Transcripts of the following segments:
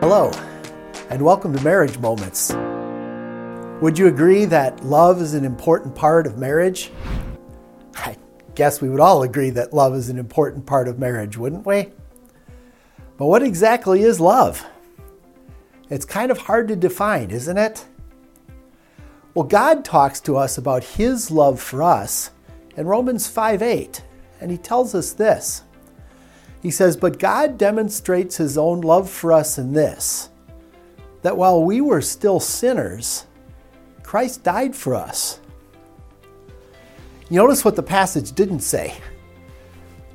Hello, and welcome to Marriage Moments. Would you agree that love is an important part of marriage? I guess we would all agree that love is an important part of marriage, wouldn't we? But what exactly is love? It's kind of hard to define, isn't it? Well, God talks to us about His love for us in Romans 5 8, and He tells us this. He says, But God demonstrates His own love for us in this, that while we were still sinners, Christ died for us. You notice what the passage didn't say.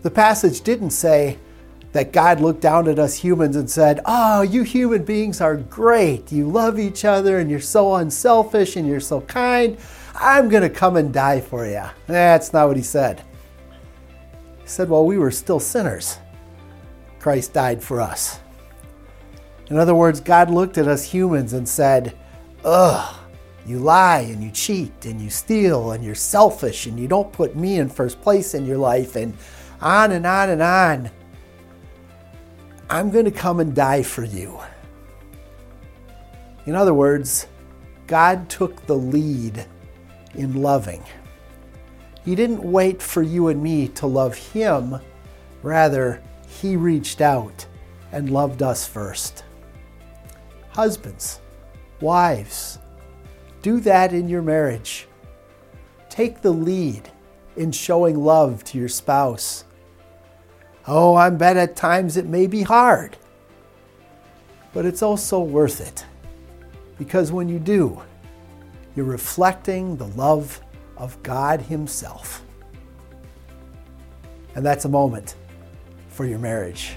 The passage didn't say that God looked down at us humans and said, Oh, you human beings are great. You love each other and you're so unselfish and you're so kind. I'm going to come and die for you. That's not what he said. He said, Well, we were still sinners. Christ died for us. In other words, God looked at us humans and said, Ugh, you lie and you cheat and you steal and you're selfish and you don't put me in first place in your life and on and on and on. I'm going to come and die for you. In other words, God took the lead in loving. He didn't wait for you and me to love Him, rather, He reached out and loved us first. Husbands, wives, do that in your marriage. Take the lead in showing love to your spouse. Oh, I bet at times it may be hard, but it's also worth it because when you do, you're reflecting the love of God Himself. And that's a moment for your marriage.